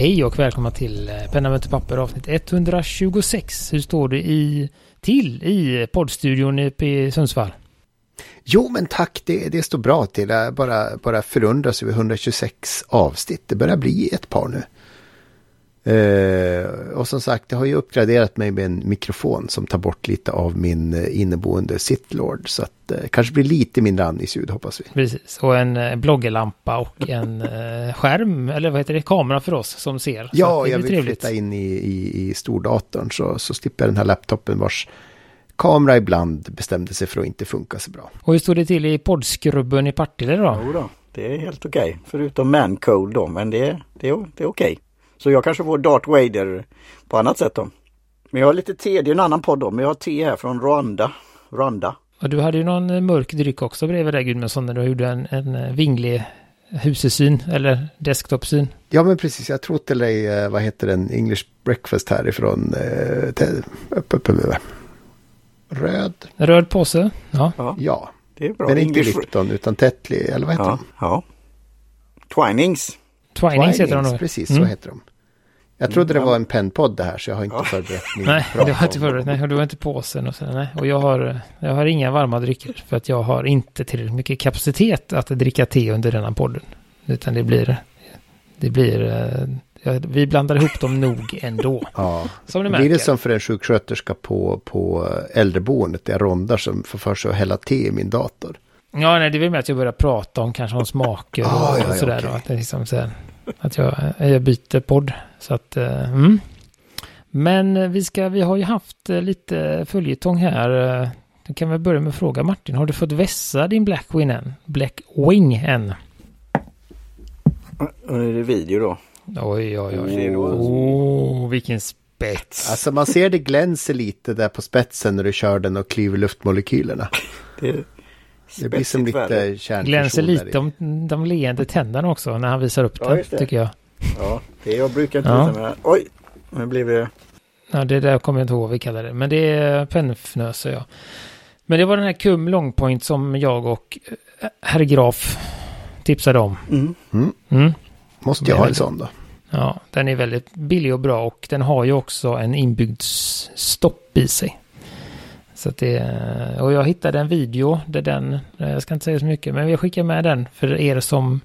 Hej och välkomna till eh, Penna möter papper avsnitt 126. Hur står det i, till i poddstudion uppe i Sundsvall? Jo, men tack, det, det står bra till. Jag bara, bara förundras över 126 avsnitt. Det börjar bli ett par nu. Uh, och som sagt, jag har ju uppgraderat mig med en mikrofon som tar bort lite av min uh, inneboende sitlord. Så att uh, kanske blir lite mindre andningsljud hoppas vi. Precis, och en uh, bloggerlampa och en skärm, eller vad heter det, kamera för oss som ser. Ja, jag vill trevligt. flytta in i, i, i stordatorn så, så slipper jag den här laptopen vars kamera ibland bestämde sig för att inte funka så bra. Och hur står det till i poddskrubben i Partille då? Jo då, det är helt okej. Okay. Förutom mancode då, men det, det, det är okej. Okay. Så jag kanske får Darth Vader på annat sätt då. Men jag har lite te, det är en annan podd då, men jag har te här från Rwanda. Rwanda. Och du hade ju någon eh, mörk dryck också bredvid dig Gudmundsson när du gjorde en, en eh, vinglig husesyn eller desktopsyn. Ja men precis, jag tror till dig, vad heter den, English breakfast härifrån. Eh, röd. Röd påse, ja. Ja, det är bra. men inte English... Lipton utan Tetley, eller vad heter ja, de? Ja, Twinings. Twinings, heter de nog. Precis, mm. så heter de. Jag trodde det var en pennpodd det här så jag har inte ja. förberett min Nej, det har inte förberett. Nej, och du har inte påsen och så. Nej. Och jag har, jag har inga varma drycker för att jag har inte tillräckligt mycket kapacitet att dricka te under denna podden. Utan det blir, det blir, eh, ja, vi blandar ihop dem nog ändå. Ja. Som ni märker. Blir det som för en sjuksköterska på, på äldreboendet, det är rondar som får för sig att hälla te i min dator. Ja, nej, det är väl med att jag börjar prata om kanske om smaker och, ah, ja, och sådär. Okay. Och att, det liksom, så här, att jag, jag byter podd. Så att, uh, mm. Men vi, ska, vi har ju haft uh, lite följetong här. Uh, då kan vi börja med att fråga Martin, har du fått vässa din Black Wing än? Black Wing än? Är det video då? Oj, oj, oj. Oh, vilken spets. Alltså man ser det glänser lite där på spetsen när du kör den och klyver luftmolekylerna. det, det blir som lite kärnfusion. Glänser lite om de leende tänderna också när han visar upp ja, det, tycker jag. Ja, det jag brukar inte ja. visa med. Oj, nu blev det... Ja, det där kommer jag inte ihåg vad vi kallar det. Men det är pennfnöse, ja. Men det var den här Kum Longpoint som jag och eh, herr Graf tipsade om. Mm. Mm. Mm. Måste jag ha en sån då? Ja, den är väldigt billig och bra och den har ju också en inbyggd stopp i sig. Så att det, och jag hittade en video där den, jag ska inte säga så mycket, men jag skickar med den för er som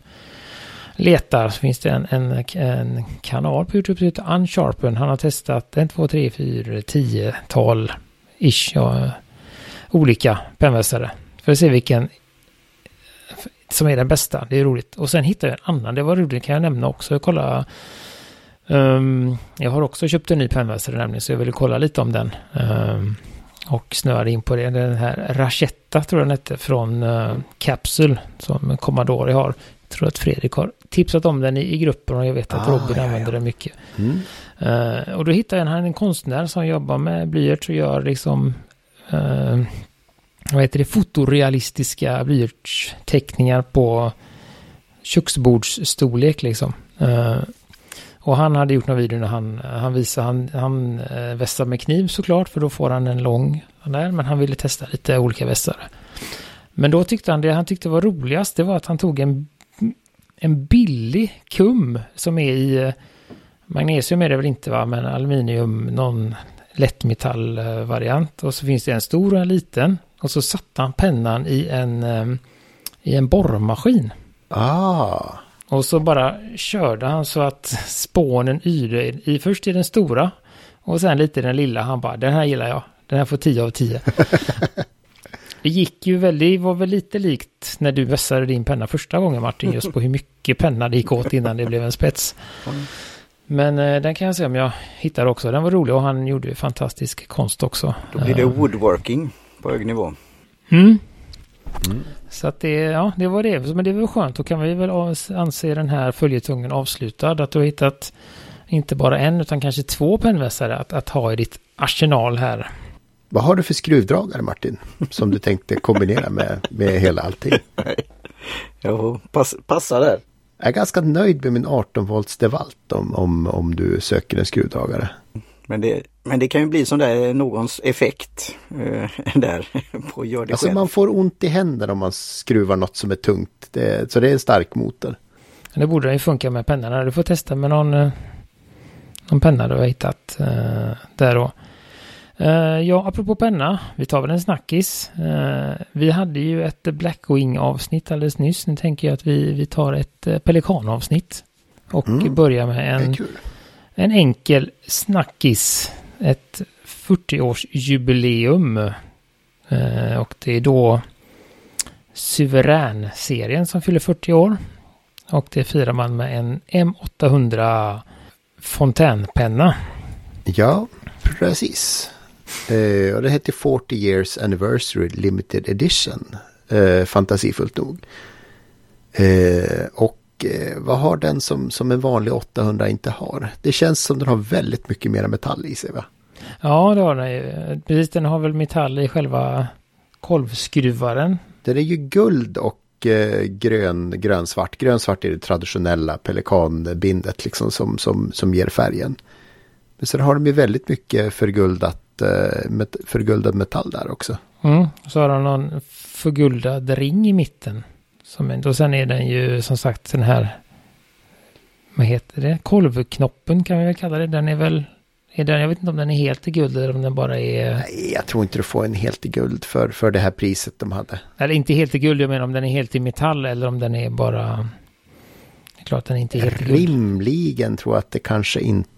letar så finns det en, en, en kanal på YouTube som heter Unsharpen. Han har testat en, två, tre, fyra, tio tal ish, ja, olika pennvässare. För att se vilken som är den bästa. Det är roligt. Och sen hittade jag en annan. Det var roligt kan jag nämna också. Jag kollade. Um, jag har också köpt en ny pennvässare nämligen så jag ville kolla lite om den. Um, och snöade in på det. Den här Rachetta tror jag den hette från uh, Capsule som Commodore har. Jag tror att Fredrik har tipsat om den i, i gruppen och jag vet att ah, Robin ja, använder ja. den mycket. Mm. Uh, och då hittade jag en, en konstnär som jobbar med blyerts och gör liksom uh, vad heter det, fotorealistiska blyertsteckningar på köksbordsstorlek liksom. Uh, och han hade gjort några video när han, han visade, han, han eh, vässar med kniv såklart, för då får han en lång där, men han ville testa lite olika vässar. Men då tyckte han det han tyckte var roligast, det var att han tog en, en billig kum som är i, eh, magnesium är det väl inte va, men aluminium, någon lättmetallvariant. Och så finns det en stor och en liten. Och så satte han pennan i en, eh, i en borrmaskin. Ah. Och så bara körde han så att spånen yrde i först i den stora och sen lite i den lilla. Han bara, den här gillar jag. Den här får 10 av 10. det gick ju väldigt, var väl lite likt när du vässade din penna första gången Martin, just på hur mycket penna det gick åt innan det blev en spets. Men eh, den kan jag se om jag hittar också. Den var rolig och han gjorde ju fantastisk konst också. Då blir det eh. woodworking på hög nivå. Mm. Mm. Så att det, ja, det var det. Men det var skönt. Då kan vi väl anse den här följetongen avslutad. Att du har hittat inte bara en utan kanske två pennvässare att, att ha i ditt arsenal här. Vad har du för skruvdragare Martin? Som du tänkte kombinera med, med hela allting? Jo, pass, passa där. Jag är ganska nöjd med min 18 volts Devalt om, om, om du söker en skruvdragare. Men det, men det kan ju bli som där någons effekt eh, där på göra det alltså själv. man får ont i händerna om man skruvar något som är tungt. Det, så det är en stark motor. Det borde ju funka med pennorna. Du får testa med någon, eh, någon penna du har hittat uh, där då. Uh, ja, apropå penna, vi tar väl en snackis. Uh, vi hade ju ett Blackwing-avsnitt alldeles nyss. Nu tänker jag att vi, vi tar ett uh, Pelikan-avsnitt. Och mm. börjar med en, en enkel snackis. Ett 40-årsjubileum. Eh, och det är då Suverän-serien som fyller 40 år. Och det firar man med en M800 fontänpenna. Ja, precis. Eh, och det heter 40 years anniversary limited edition. Eh, fantasifullt nog. Eh, och vad har den som, som en vanlig 800 inte har? Det känns som den har väldigt mycket mer metall i sig va? Ja, det har den ju. Precis, den har väl metall i själva kolvskruvaren. Den är ju guld och eh, grön, grönsvart. Grönsvart är det traditionella pelikanbindet liksom som, som, som ger färgen. Men sen har de ju väldigt mycket förguldat, eh, met, förguldad metall där också. Mm, så har de någon förguldad ring i mitten. Som och sen är den ju som sagt den här, vad heter det, kolvknoppen kan vi väl kalla det. Den är väl är den, jag vet inte om den är helt i guld eller om den bara är... Nej, jag tror inte du får en helt i guld för, för det här priset de hade. Eller inte helt i guld, jag menar om den är helt i metall eller om den är bara... Det är klart den är inte helt i guld. Rimligen tror jag att det kanske inte...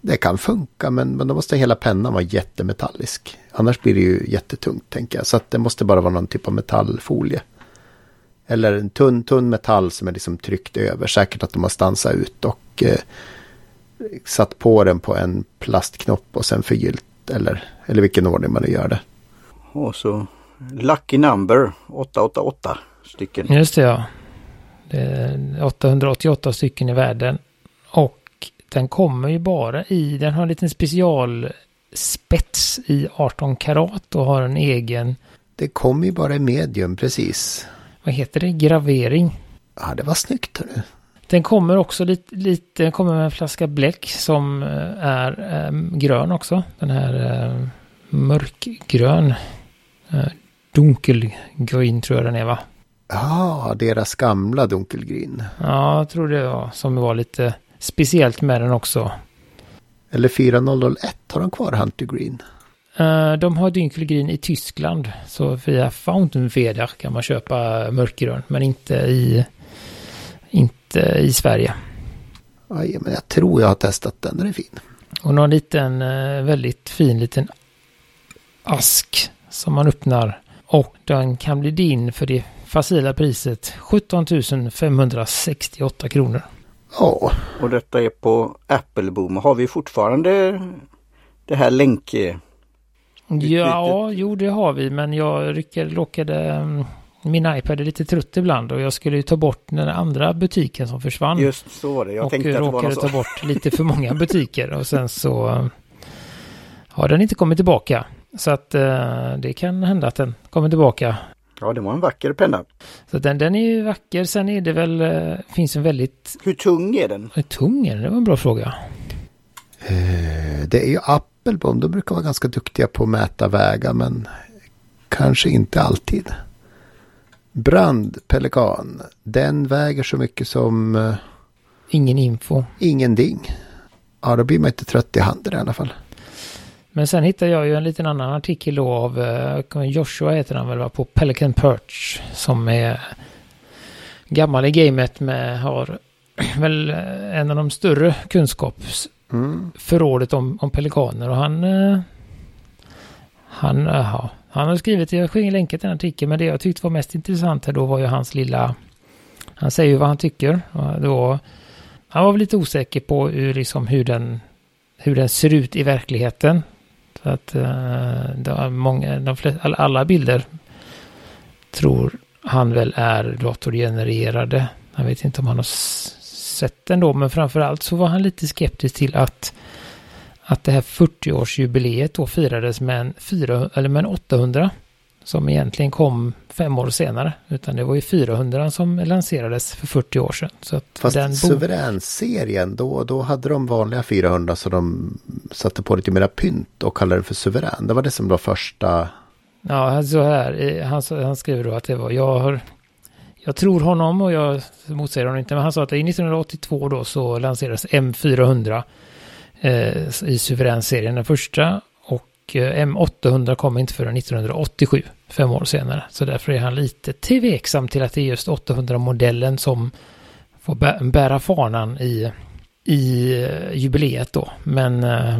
Det kan funka, men, men då måste hela pennan vara jättemetallisk. Annars blir det ju jättetungt, tänker jag. Så att det måste bara vara någon typ av metallfolie. Eller en tunn, tunn metall som är liksom tryckt över. Säkert att de har stansat ut och... Eh, satt på den på en plastknopp och sen förgyllt eller, eller vilken ordning man nu gör det. Och så Lucky Number 888 stycken. Just det ja. Det är 888 stycken i världen. Och den kommer ju bara i, den har en liten specialspets i 18 karat och har en egen. Det kommer ju bara i medium precis. Vad heter det? Gravering. Ja, det var snyggt hörru. Den kommer också lite, lite kommer med en flaska bläck som eh, är äh, grön också. Den här äh, mörkgrön. Äh, dunkelgrön tror jag den är va? Ja, deras gamla dunkelgryn. Ja, jag tror det var som var lite speciellt med den också. Eller 4001, har de kvar Hunter Green? Uh, de har Dunkelgreen i Tyskland. Så via Fountainfeder kan man köpa mörkgrön. Men inte i inte i Sverige. Aj, men jag tror jag har testat den, den är fin. Och någon liten, eh, väldigt fin liten ask som man öppnar. Och den kan bli din för det facila priset 17 568 kronor. Ja. Och detta är på Appleboom. Har vi fortfarande det här länk... Ja, jo det har vi men jag rycker, råkade mm, min iPad är lite trött ibland och jag skulle ju ta bort den andra butiken som försvann. Just så var det. Jag och tänkte att råkade ta bort lite för många butiker och sen så eh, har den inte kommit tillbaka. Så att uh, det kan hända att den kommer tillbaka. Ja, det var en vacker penna. Så den, den är ju vacker. Sen är det väl, uh, finns en väldigt... Hur tung är den? Hur tung är den? Det var en bra fråga. Uh, det är ju Appelbom. De brukar vara ganska duktiga på att mäta vägar men kanske inte alltid. Brandpelikan. Den väger så mycket som... Uh, Ingen info. Ingenting. Ja, då blir man inte trött i handen i alla fall. Men sen hittade jag ju en liten annan artikel då av uh, Joshua heter han väl på Pelican Perch. Som är gammal i gamet med har väl eh, en av de större kunskapsförrådet mm. om, om pelikaner. Och han... Eh, han, eh, aha, han har skrivit, jag skickade länken till en artikeln, men det jag tyckte var mest intressant här då var ju hans lilla... Han säger ju vad han tycker. Då, han var väl lite osäker på hur, liksom, hur, den, hur den ser ut i verkligheten. Så att uh, många, de flesta, alla bilder tror han väl är datorgenererade. Han vet inte om han har sett den då, men framförallt så var han lite skeptisk till att att det här 40-årsjubileet då firades med en, 4, eller med en 800 som egentligen kom fem år senare. Utan det var ju 400 som lanserades för 40 år sedan. Så att Fast den suveränserien, då, då hade de vanliga 400 så de satte på lite mera pynt och kallade det för suverän. Det var det som var första... Ja, så här, han, han skriver då att det var, jag har jag tror honom och jag motsäger honom inte, men han sa att i 1982 då så lanserades M400 eh, i suveränserien den första och eh, M800 kom inte förrän 1987, fem år senare. Så därför är han lite tveksam till att det är just 800-modellen som får bä bära fanan i, i eh, jubileet då. Men eh,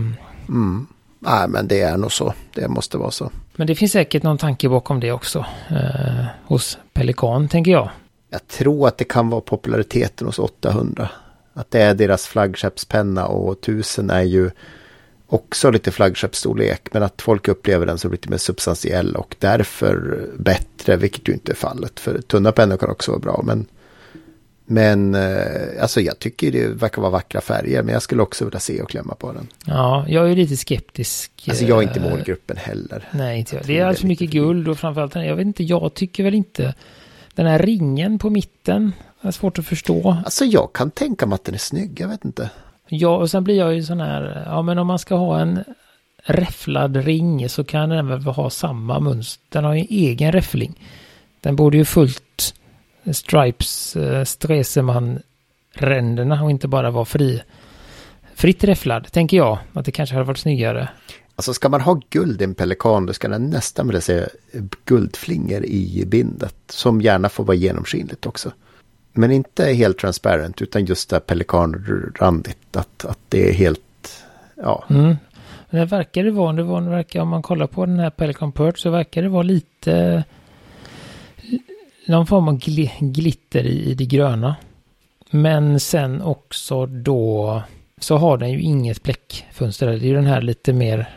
Mm. Nej, men det är nog så. Det måste vara så. Men det finns säkert någon tanke bakom det också. Eh, hos Pelikan, tänker jag. Jag tror att det kan vara populariteten hos 800. Att det är deras flaggskeppspenna och 1000 är ju också lite flaggskeppsstorlek. Men att folk upplever den som lite mer substantiell och därför bättre, vilket ju inte är fallet. För tunna pennor kan också vara bra. Men, men eh, alltså jag tycker det verkar vara vackra färger. Men jag skulle också vilja se och klämma på den. Ja, jag är lite skeptisk. Alltså jag är inte eh, målgruppen heller. Nej, inte jag. Jag Det är det lite mycket guld och framförallt, jag vet inte, jag tycker väl inte den här ringen på mitten är svårt att förstå. Alltså jag kan tänka mig att den är snygg, jag vet inte. Ja, och sen blir jag ju sån här, ja men om man ska ha en räfflad ring så kan den väl ha samma mönster. Den har ju en egen räffling. Den borde ju fullt Stripes, eh, Stresemann-ränderna och inte bara vara fri. Fritt räfflad, tänker jag. Att det kanske hade varit snyggare. Alltså ska man ha guld i en pelikan då ska den nästan vilja se guldflingor i bindet. Som gärna får vara genomskinligt också. Men inte helt transparent utan just det här pelikanrandigt. Att, att det är helt, ja. Mm. Det verkar det vara, det var, verkar, om man kollar på den här Pelican Perch så verkar det vara lite någon form av gli, glitter i, i det gröna. Men sen också då så har den ju inget bläckfönster. Det är ju den här lite mer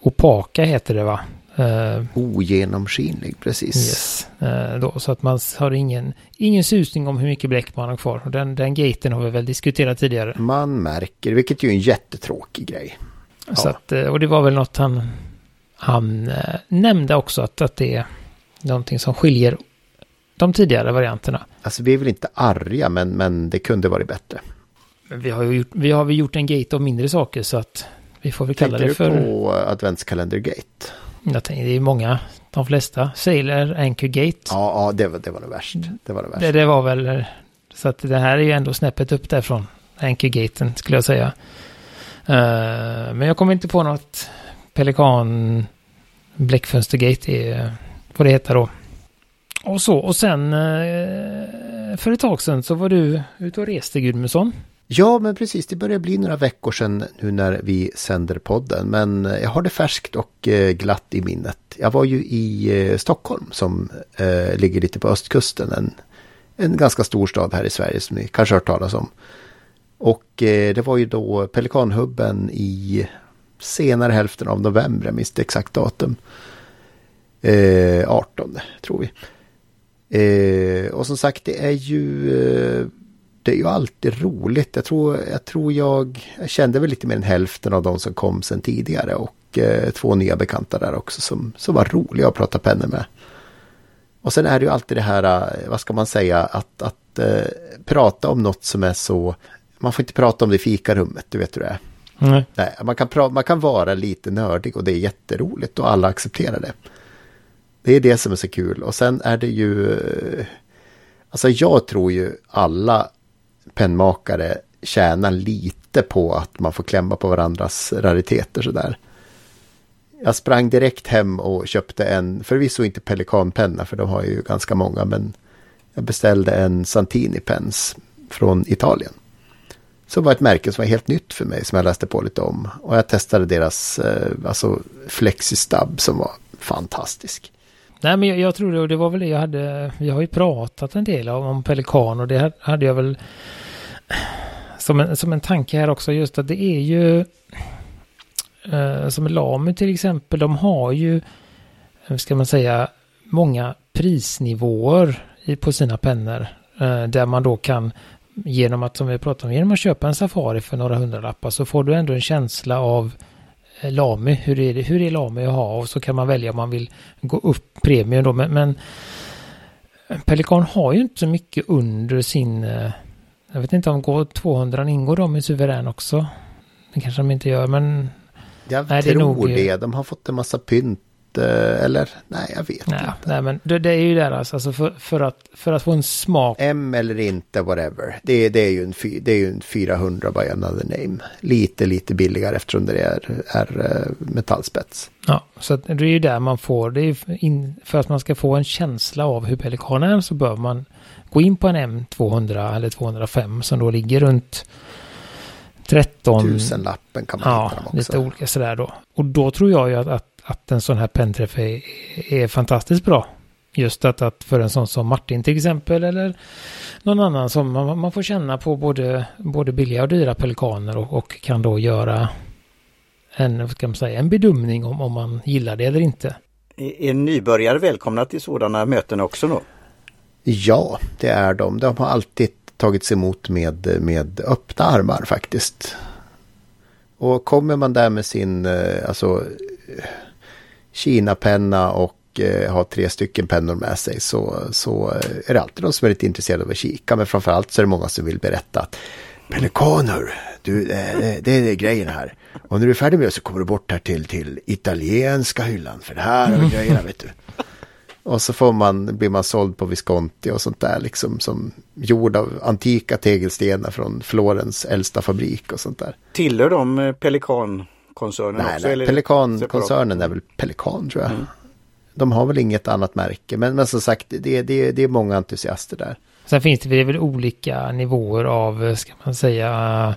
opaka heter det va? Uh, Ogenomskinlig, precis. yes. Uh, då, så att man har ingen, ingen susning om hur mycket bläck man har kvar. Den, den gaten har vi väl diskuterat tidigare. Man märker, vilket ju är en jättetråkig grej. Så att, eh, och det var väl något han, han nämnde också att, att det är någonting som skiljer de tidigare varianterna. Alltså vi är väl inte arga men, men det kunde varit bättre. Men vi har ju gjort, vi har gjort en gate av mindre saker så att vi får väl kalla Tänker det du för... på adventskalendergate? Jag tänker, det är många, de flesta. Sailor Anchor Gate. Ja, ja det, var, det var det värst. Det var det värst. Det, det var väl... eh, Så att det här är ju ändå snäppet upp därifrån. Anchor-gaten skulle jag säga. Eh, men jag kommer inte på något Pelikan bläckfönstergate är vad det heter då. Och så, och sen eh, för ett tag sedan så var du ute och reste Gudmundsson. Ja, men precis. Det börjar bli några veckor sedan nu när vi sänder podden. Men eh, jag har det färskt och eh, glatt i minnet. Jag var ju i Stockholm som ligger lite på östkusten. En, en ganska stor stad här i Sverige som ni kanske har hört talas om. Och det var ju då Pelikanhubben i senare hälften av november, jag minns inte exakt datum. 18 tror vi. Eh, och som sagt, det är ju eh, det är ju alltid roligt. Jag tror, jag tror jag, jag kände väl lite mer än hälften av de som kom sen tidigare och eh, två nya bekanta där också som, som var roliga att prata pennor med. Och sen är det ju alltid det här, eh, vad ska man säga, att, att eh, prata om något som är så, man får inte prata om det i fikarummet, du vet hur det är. Mm. Nej, man, kan pra- man kan vara lite nördig och det är jätteroligt och alla accepterar det. Det är det som är så kul. Och sen är det ju... Alltså jag tror ju alla pennmakare tjänar lite på att man får klämma på varandras rariteter sådär. Jag sprang direkt hem och köpte en, förvisso inte pelikanpenna för de har ju ganska många, men jag beställde en Santini Pens från Italien. Som var ett märke som var helt nytt för mig som jag läste på lite om. Och jag testade deras eh, alltså, Flexi Stub som var fantastisk. Nej men jag, jag tror det, och det var väl det jag hade, vi har ju pratat en del om, om Pelikan och det hade jag väl som en, som en tanke här också just att det är ju eh, som Lamu till exempel, de har ju, hur ska man säga, många prisnivåer i, på sina pennor. Eh, där man då kan, genom att, som vi pratade om, genom att köpa en Safari för några hundralappar så får du ändå en känsla av eh, Lamy, hur är det, hur är Lamy att ha och så kan man välja om man vill gå upp premium då, men, men Pelikan har ju inte så mycket under sin, eh, jag vet inte om går 200 ingår de i suverän också. Det kanske de inte gör, men Jag Nej, det är tror nog- det. De har fått en massa pynt eh, eller? Nej, jag vet Nej, inte. nej men det, det är ju där alltså, alltså för, för, att, för att få en smak. M eller inte, whatever. Det, det, är, ju en, det är ju en 400 by another name. Lite, lite billigare eftersom det är, är eh, metallspets. Ja, så det är ju där man får, det är in, för att man ska få en känsla av hur pelikanen är så bör man gå in på en M200 eller 205 som då ligger runt 13 Tusenlappen kan man Ja, hitta dem också. lite olika sådär då. Och då tror jag ju att, att, att en sån här penträff är, är fantastiskt bra. Just att, att för en sån som Martin till exempel eller någon annan som man, man får känna på både, både billiga och dyra pelikaner och, och kan då göra en, vad ska man säga, en bedömning om, om man gillar det eller inte. Är nybörjare välkomna till sådana möten också då? Ja, det är de. De har alltid tagits emot med, med öppna armar faktiskt. Och kommer man där med sin eh, alltså, Kina-penna och eh, har tre stycken pennor med sig så, så eh, är det alltid de som är lite intresserade av att kika. Men framförallt så är det många som vill berätta att Pelikaner, du, det, det är grejen här. Och när du är färdig med det så kommer du bort här till, till italienska hyllan. För det här är grejerna, vet du. Och så får man, blir man såld på Visconti och sånt där liksom som gjord av antika tegelstenar från Florens äldsta fabrik och sånt där. Tillhör de eh, Pelikan... Pelikan-koncernen Nej, också? nej, Pelikan-koncernen är väl Pelikan tror jag. De har väl inget annat märke, men, men som sagt, det, det, det är många entusiaster där. Sen finns det väl olika nivåer av, ska man säga,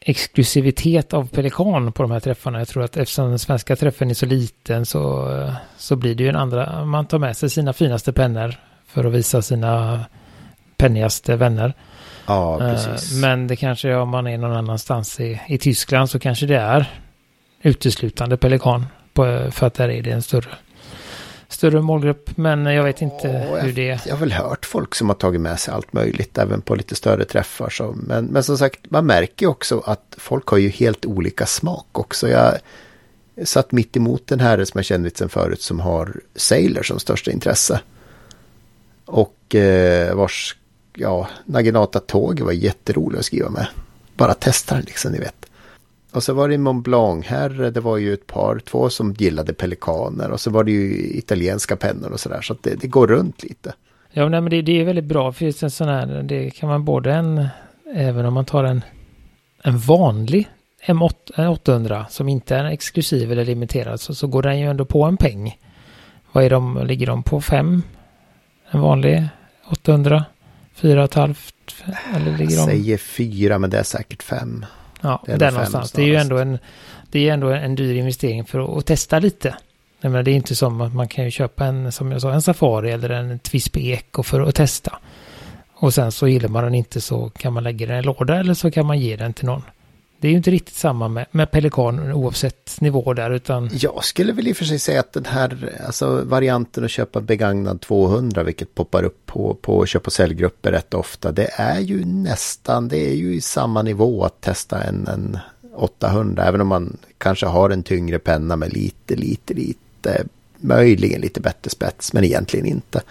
exklusivitet av pelikan på de här träffarna. Jag tror att eftersom den svenska träffen är så liten så, så blir det ju en andra, man tar med sig sina finaste pennor för att visa sina pennigaste vänner. Ja, Eh, precis. Men det kanske om man är någon annanstans i, i Tyskland så kanske det är uteslutande pelikan. På, för att där är det en större, större målgrupp. Men jag vet inte Ja, hur det är. Jag har väl hört folk som har tagit med sig allt möjligt, även på lite större träffar. Så. Men, men som sagt, man märker också att folk har ju helt olika smak också. Jag satt mitt emot en herre som jag kände sen förut som har Sailor som största intresse. Och eh, vars, ja, Naginata Tåg var jätterolig att skriva med. Bara testa den liksom, ni vet. Och så var det Mont Blanc här, det var ju ett par, två som gillade pelikaner och så var det ju italienska pennor och sådär. Så att det, det går runt lite. Ja, nej, men det, det är väldigt bra. För just en sån här, det kan man både en, även om man tar en, en vanlig M800 som inte är exklusiv eller limiterad så, så går den ju ändå på en peng. Vad är de, ligger de på? Fem? En vanlig 800? Fyra och ett halvt? Eller ligger Jag säger fyra men det är säkert fem. Ja, Det är där någonstans. Det är ju ändå en, det är ändå en dyr investering för att, att testa lite. Jag menar, det är inte som att man kan ju köpa en, som jag sa, en Safari eller en Twisby Eco för att testa. Och sen så gillar man den inte så kan man lägga den i en låda eller så kan man ge den till någon. Det är ju inte riktigt samma med, med Pelikan oavsett nivå där utan Jag skulle väl i och för sig säga att den här alltså varianten att köpa begagnad 200 vilket poppar upp på, på köp och säljgrupper rätt ofta. Det är ju nästan, det är ju i samma nivå att testa en, en 800 även om man kanske har en tyngre penna med lite, lite, lite möjligen lite bättre spets men egentligen inte.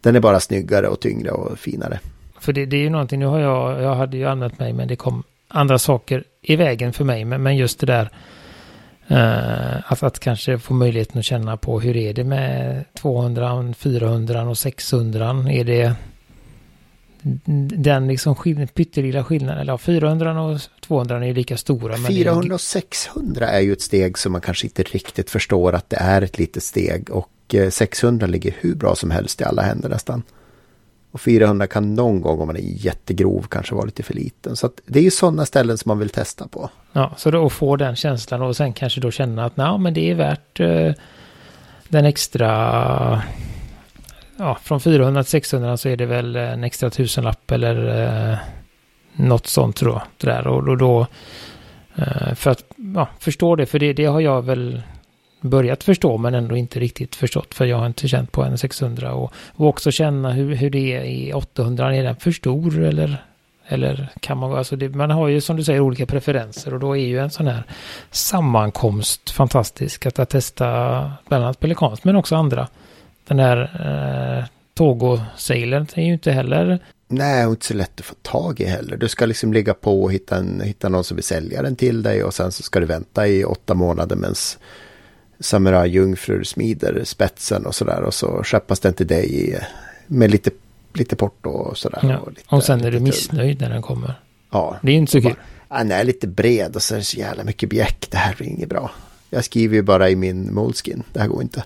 Den är bara snyggare och tyngre och finare. För det, det är ju någonting, nu har jag, jag hade ju använt mig men det kom andra saker i vägen för mig. Men, men just det där eh, att, att kanske få möjligheten att känna på hur är det med 200, 400 och 600. Är det den liksom skill pyttelilla skillnaden? Eller ja, 400 och 200 är ju lika stora. Men det är 400 och 600 är ju ett steg som man kanske inte riktigt förstår att det är ett litet steg. Och eh, 600 ligger hur bra som helst i alla händer nästan. Och 400 kan någon gång om man är jättegrov kanske vara lite för liten. Så att det är ju sådana ställen som man vill testa på. Ja, så då att få den känslan och sen kanske då känna att nej, men det är värt eh, den extra... Ja, från 400 till 600 så är det väl en extra tusenlapp eller eh, något sånt tror jag. Det där. Och då, då eh, för att ja, förstå det, för det, det har jag väl börjat förstå men ändå inte riktigt förstått för jag har inte känt på en 600 och, och också känna hur, hur det är i 800, är den för stor eller eller kan man, alltså det, man har ju som du säger olika preferenser och då är ju en sån här sammankomst fantastisk att, att testa bland annat Pelikans men också andra. Den här eh, Togo-sailen är ju inte heller Nej, och inte så lätt att få tag i heller. Du ska liksom ligga på och hitta, en, hitta någon som vill sälja den till dig och sen så ska du vänta i åtta månader medan Samurai Jungfrur smider spetsen och sådär. Och så skeppas den till dig med lite, lite porto och sådär. Ja. Och, lite, Och sen är du missnöjd när den kommer. Ja, Det är inte så kul. Han är lite bred och så är det så jävla mycket bjäck. Det här blir inget bra. Jag skriver ju bara i min Moleskin. Det här går inte.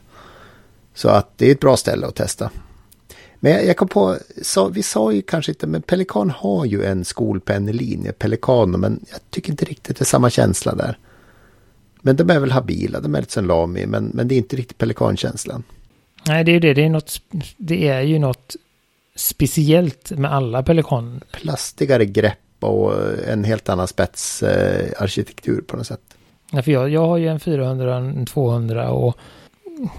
Så att det är ett bra ställe att testa. Men jag, jag kom på, sa, vi sa ju kanske inte, men Pelikan har ju en skolpennelinje, Pelikano, men jag tycker inte riktigt det är samma känsla där. Men de är väl habila, de är lite som Lami, men, men det är inte riktigt Pelikankänslan. Nej, det är ju det. Det är, något, det är ju något speciellt med alla pelikaner. Plastigare grepp och en helt annan spetsarkitektur eh, på något sätt. Ja, för jag, jag har ju en 400, en 200 och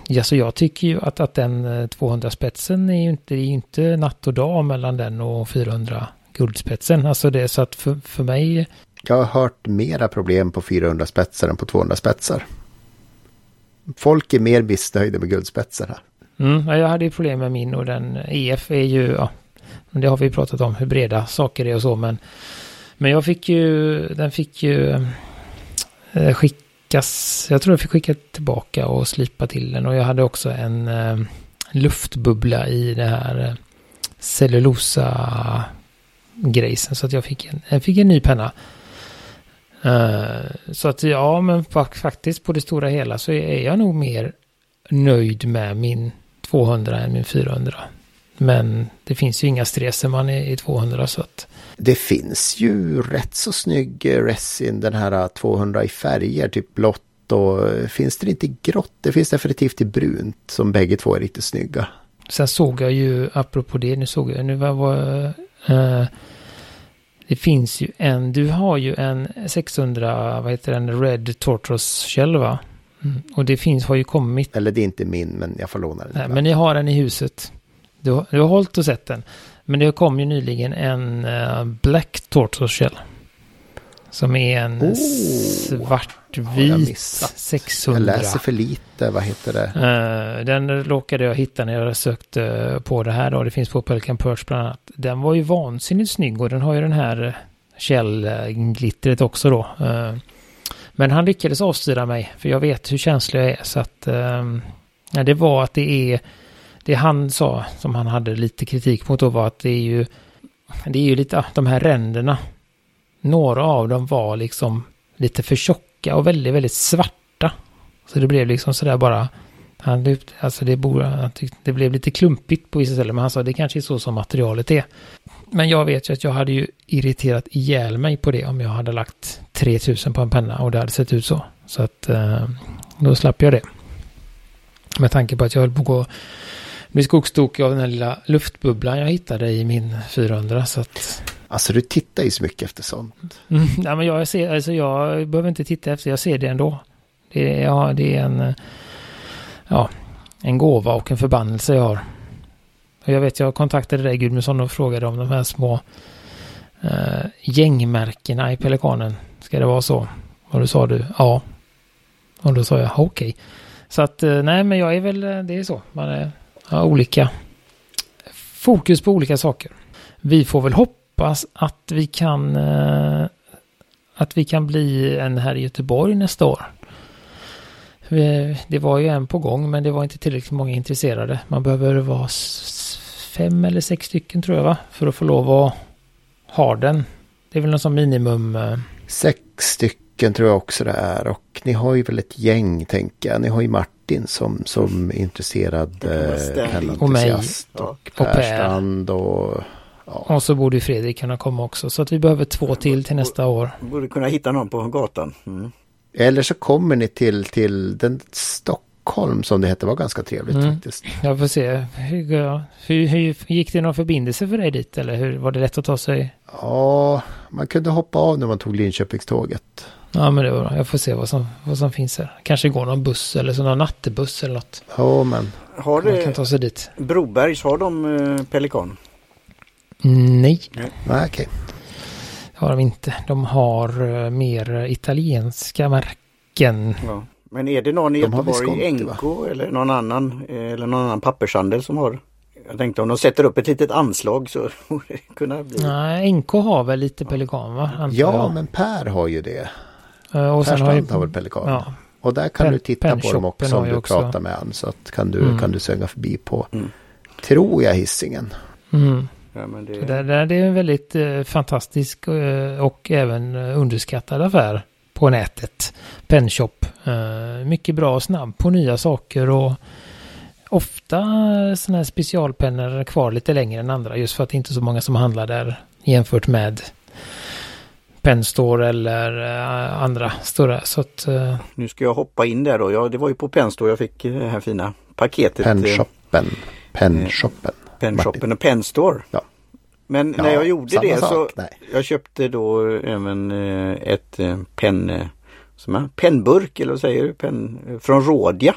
ja, så jag tycker ju att, att den eh, 200-spetsen är ju inte, är inte natt och dag mellan den och 400 guldspetsen. Alltså det är så att för, för mig, jag har hört mera problem på 400 spetsar än på 200 spetsar. Folk är mer missnöjda med guldspetsar här. mm, jag hade ju problem med min och den EF är ju, ja, det har vi pratat om hur breda saker är och så, men men jag fick ju, den fick ju eh, skickas, jag tror jag fick skicka tillbaka och slipa till den och jag hade också en eh, luftbubbla i det här eh, cellulosa grejsen så att jag fick en, jag fick en ny penna. Eh, så att ja, men fa- faktiskt på det stora hela så är jag nog mer nöjd med min 200 än min 400. Men det finns ju inga streser man är i 200 så att Det finns ju rätt så snygg eh, resin, den här 200 i färger, typ blått och eh, finns det inte i grått? Det finns definitivt i brunt som bägge två är riktigt snygga. Sen såg jag ju, apropå det, nu såg jag, nu var, var eh, det finns ju en, du har ju en 600, vad heter den, Red Tortoise Shell va? Mm. Och det finns, har ju kommit, Eller det är inte min, men jag får låna den. nej, men ni har den i huset. Du, har- du har hållit och sett den. Men det kom ju nyligen en eh, Black Tortoise Shell. Som är en Oh, svartvit missat? 600. Jag läser för lite, vad heter det? Eh, den råkade jag hitta när jag sökte på det här då. Det finns på Pelican Perch bland annat. Den var ju vansinnigt snygg och den har ju den här källglittret också då. Eh, men han lyckades avstyra mig för jag vet hur känslig jag är så att eh, ja, det var att det är det han sa som han hade lite kritik mot då var att det är ju det är ju lite, de här ränderna några av dem var liksom lite för tjocka och väldigt, väldigt svarta. Så det blev liksom sådär bara, han alltså det, borde, han tyckte, det blev lite klumpigt på vissa ställen, men han sa det kanske är så som materialet är. Men jag vet ju att jag hade ju irriterat ihjäl mig på det om jag hade lagt 3000 på en penna och det hade sett ut så. Så att eh, då slapp jag det. Med tanke på att jag höll på att gå bli skogstokig av den här lilla luftbubblan jag hittade i min 400. Så att Alltså du tittar ju så mycket efter sånt. Mm, nej, men jag, ser, alltså jag behöver inte titta efter, jag ser det ändå. Det är, ja, det är en, eh, ja, en gåva och en förbannelse jag har. Och jag vet, jag kontaktade dig Gudmundsson och frågade om de här små eh, gängmärkena i Pelikanen. Ska det vara så? Och då sa du ja. Och då sa jag okej. Så att eh, nej, men jag är väl, eh, det är så. Man är, har olika fokus på olika saker. Vi får väl hoppas att vi kan eh, att vi kan bli en här i Göteborg nästa år. Det var ju en på gång men det var inte tillräckligt många intresserade. Man behöver vara fem eller sex stycken tror jag va? För att få lov att ha den. Det är väl någon som minimum. eh, Sex stycken tror jag också det är. Och ni har ju väl ett gäng tänker jag. Ni har ju Martin som, som intresserad vara eh. Och mig. Och Och Per. Strand och... Ja. Och så borde ju Fredrik kunna komma också. Så att vi behöver två till till nästa år. Borde kunna hitta någon på gatan. Mm. Eller så kommer ni till, till den Stockholm som det hette var ganska trevligt Mm. faktiskt. Jag får se. Hur, hur, hur gick det någon förbindelse för dig dit? Eller hur var det lätt att ta sig? Ja, man kunde hoppa av när man tog Linköpingståget. Ja men det var bra. Jag får se vad som, vad som finns här. Kanske går någon buss eller så någon nattebuss eller något. Ja, men Har Man kan det ta sig dit. Brobergs, har de eh, Pelikan? Nej, nej, okej. det har de inte. De har eh, mer italienska märken. Ja. Men är det någon i De Göteborg? NK eller någon annan eh, eller någon annan pappershandel som har? Jag tänkte om de sätter upp ett litet anslag så borde det kunna bli. Nej, NK har väl lite pelikan va? Antar Ja, jag. men Per har ju det. Eh, och Per har ju, har väl pelikan. Ja, Och där kan Pen- du titta på dem också om du också- pratar med han. Så att kan du, Mm. kan du svänga förbi på, Mm. tror jag, hissingen. Mm. Ja, men det, Det, det, det är en väldigt eh, fantastisk eh, och även eh, underskattad affär på nätet. Penshop. Eh, mycket bra och snabb på nya saker och ofta sådana här specialpennor kvar lite längre än andra just för att det inte är så många som handlar där jämfört med Penstore eller eh, andra stora. Så att eh, Nu ska jag hoppa in där då. Ja, det var ju på Penstore jag fick det här fina paketet. eh, Penshoppen. Penshoppen. Penshoppen och Penstore. Ja. Men Ja, när jag gjorde det så sak. Nej. jag köpte då även eh, ett eh, penn, eh, som är, pennburk eller vad säger du, penn, eh, från Rådia.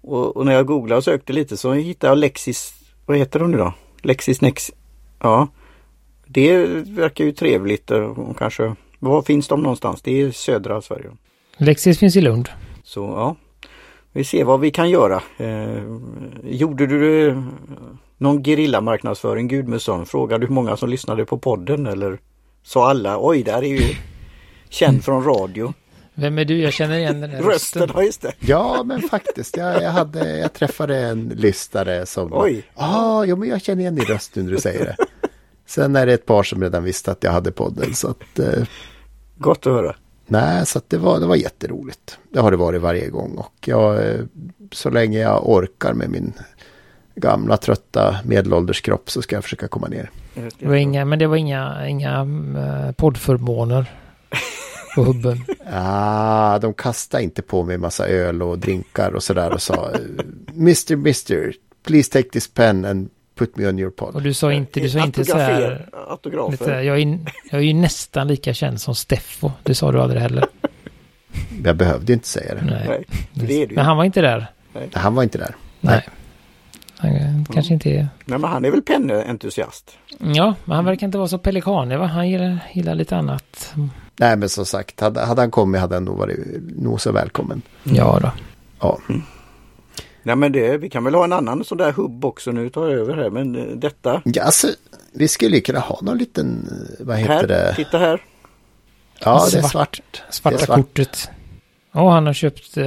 Och, och när jag googlade och sökte lite så hittade jag Lexis, vad heter de nu då? Lexis Nex. Ja. Det verkar ju trevligt eh, och kanske, var finns de någonstans? Det är södra Sverige. Lexis finns i Lund. Så ja, vi ser vad vi kan göra. Eh, gjorde du eh, någon gerillamarknadsföring Gudmundsson? Frågade hur många som lyssnade på podden eller sa alla oj där är ju känd från radio. Vem är du? Jag känner igen den här Rösten, rösten. ja just det. Ja, men faktiskt. Jag, jag, hade, jag träffade en lyssnare som... Oj. Ja, ah, jo, men jag känner igen din röst nu när du säger det. Sen är det ett par som redan visste att jag hade podden. Så att, eh, Gott att höra. Nej, så att det, var, det var jätteroligt. Det har det varit varje gång. Och jag, eh, så länge jag orkar med min gamla trötta medelålders kropp så ska jag försöka komma ner. Det var inga, men det var inga, inga eh, poddförmåner på hubben. Ah, de kastade inte på mig massa öl och drinkar och sådär och sa Mr. Mr. Please take this pen and put me on your Och pod. du sa inte, du sa inte så här... Autografer- Lite, jag, är, jag är ju nästan lika känd som Steffo. Det sa du aldrig heller. Jag behövde inte säga det. Nej. Nej, det är det. Men han var inte där. Han var inte där. Nej. Han kanske inte är... Nej, men han är väl pennentusiast. Ja, men han verkar inte vara så pelikanig va? Han gillar, gillar lite annat. Nej, men som sagt, hade, hade han kommit hade han nog varit nog så välkommen. Ja då. Ja, Nej men det, vi kan väl ha en annan sån där hubb också nu tar jag över här men eh, detta. ja alltså, vi skulle kunna ha någon liten, eh, vad heter Här, det? titta här. Ja, det är Svart. svart. Svarta Det är svart. kortet. Och han har köpt eh,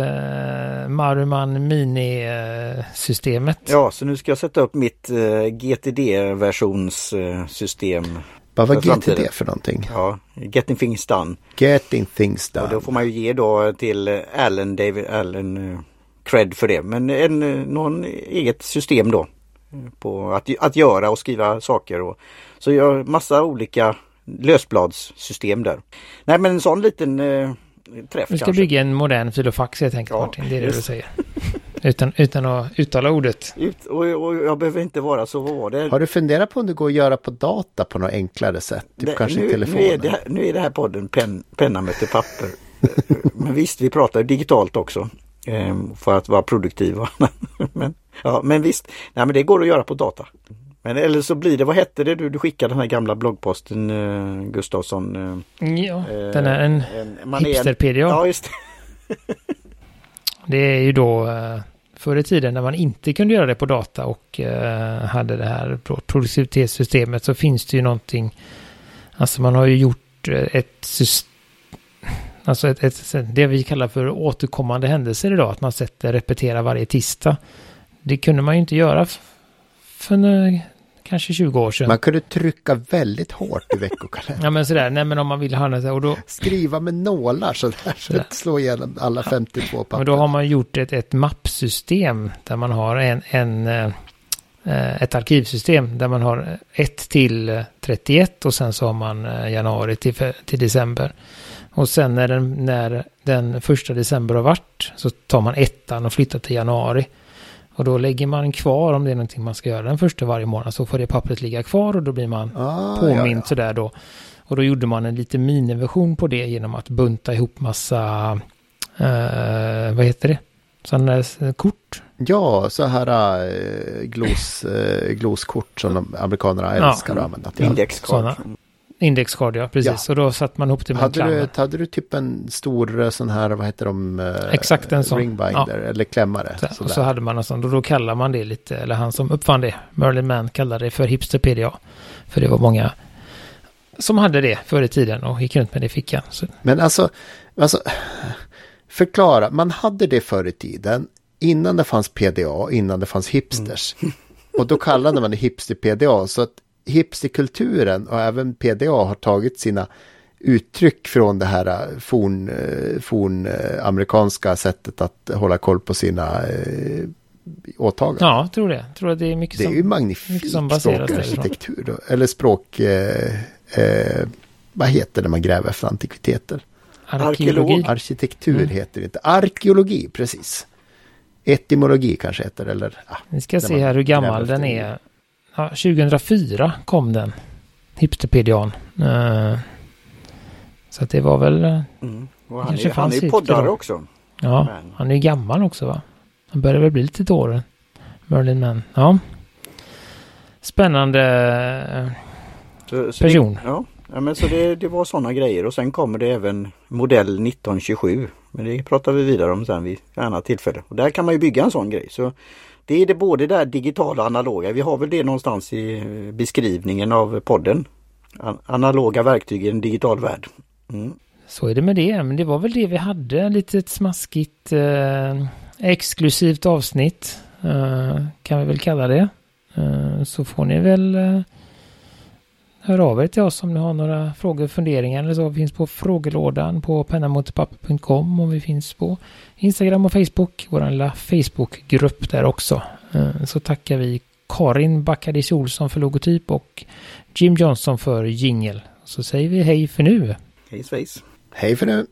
Maruman Mini-systemet. Ja, så nu ska jag sätta upp mitt eh, GTD-versionssystem. Vad var. GTD för någonting? Ja, Getting Things Done. Getting things Och då done. får man ju ge då till eh, Allen, David Allen eh, cred för det. Men en, någon eget system då. På att, att göra och skriva saker. Och, så jag har massa olika lösbladssystem där. Nej men en sån liten eh, träff Du ska kanske. bygga en modern filofax helt enkelt Ja, Martin. Det är det just. du säger. Utan, utan att uttala ordet. Ut, och, och jag behöver inte vara så, vad var det? Har du funderat på om det går att göra på data på något enklare sätt? Typ Det- kanske nu, i telefonen? Nu är, det, här- nu är det här podden pen, penna möter papper. men visst, vi pratar digitalt också. Eh, För att vara produktiva. men, ja, men visst, nej, men det går att göra på data. Men eller så blir det, vad hette det du, du skickade den här gamla bloggposten eh, Gustafsson? Eh, Ja, eh, den är en en- hipster-PDA. Ja, just det. Det är ju då eh, förr i tiden när man inte kunde göra det på data och eh, hade det här pro- produktivitetssystemet så finns det ju någonting. Alltså man har ju gjort ett system. Alltså ett, ett, det vi kallar för återkommande händelser idag. Att man sätter repetera varje tisdag. Det kunde man ju inte göra för nu, kanske 20 år sedan. Man kunde trycka väldigt hårt i veckokalendern. Ja men sådär, nej men om man vill ha det och då, Skriva med nålar sådär så att slå igenom alla 52 papper. Men då har man gjort ett, ett mappsystem där man har en, en, eh, ett arkivsystem där man har 1 till eh, 31 och sen så har man eh, januari till, till december. Och sen när den, när den första december har varit så tar man ettan och flyttar till januari. Och då lägger man kvar om det är någonting man ska göra den första varje månad så får det pappret ligga kvar och då blir man ah, påmint ja, sådär då. Och då gjorde man en lite miniversion på det genom att bunta ihop massa, eh, vad heter det? Sådana där kort. ja. ja, så här äh, glos, äh, gloskort som de amerikanerna Ja. älskar att använda. till. Indexkort. Såna. Indexkard, ja, precis. Och då satte man ihop det med en Hade du, hade du typ en stor eh, sån här, vad heter de? eh, Exakt en sån. Ringbinder eller klämmare. Så, och sådär. så hade man en sån, och då kallar man det lite, eller han som uppfann det, Merlin Mann kallade det för hipster PDA. För det var många som hade det förr i tiden och gick runt med det i fickan. Så, Men alltså, alltså Förklara, man hade det förr i tiden. Innan det fanns PDA, innan det fanns hipsters. Mm. Och då kallade man det hipster-PDA. Så att hipsterkulturen och även PDA har tagit sina uttryck från det här äh, forn, äh, forn äh, amerikanska sättet att hålla koll på sina eh, åtaganden. Ja, tror det. Tror att det är mycket det som, är ju magnifik språkarkitektur. Då. Eller språk... Eh, eh, vad heter det man gräver efter antikviteter? Arkeologi. Arkitektur mm. heter det inte. Arkeologi, precis. Etymologi kanske heter eller... Ja, Vi ska se här hur gammal den är. Ja, 2004 kom den. Hipsterpedian. Uh, så att det var väl... Eh, mm. Och han, är, han är poddare också. Ja, Men. han är gammal också va? Han börjar väl bli lite till åren. Merlin Man. Ja. Spännande eh, så, så person. Det, ja. ja, men så det, det var sådana grejer och sen kommer det även modell 1927. Men det pratar vi vidare om sen vid ett annat tillfälle. Och där kan man ju bygga en sån grej. Så det är det både där digitala och analoga. Vi har väl det någonstans i eh, beskrivningen av podden. Analoga verktyg i en digital värld. Mm. Så är det med det, men det var väl det vi hade, lite smaskigt eh, exklusivt avsnitt. Eh, kan vi väl kalla det. Eh, så får ni väl eh, höra av er till oss om ni har några frågor, funderingar eller så. Vi finns på frågelådan på pennamotpapper.com och vi finns på Instagram och Facebook, vår lilla Facebookgrupp där också. Eh, så tackar vi Karin Backadis Olsson för logotyp och Jim Johnson för jingel. Så säger vi hej för nu. Hej svejs. Hej för nu.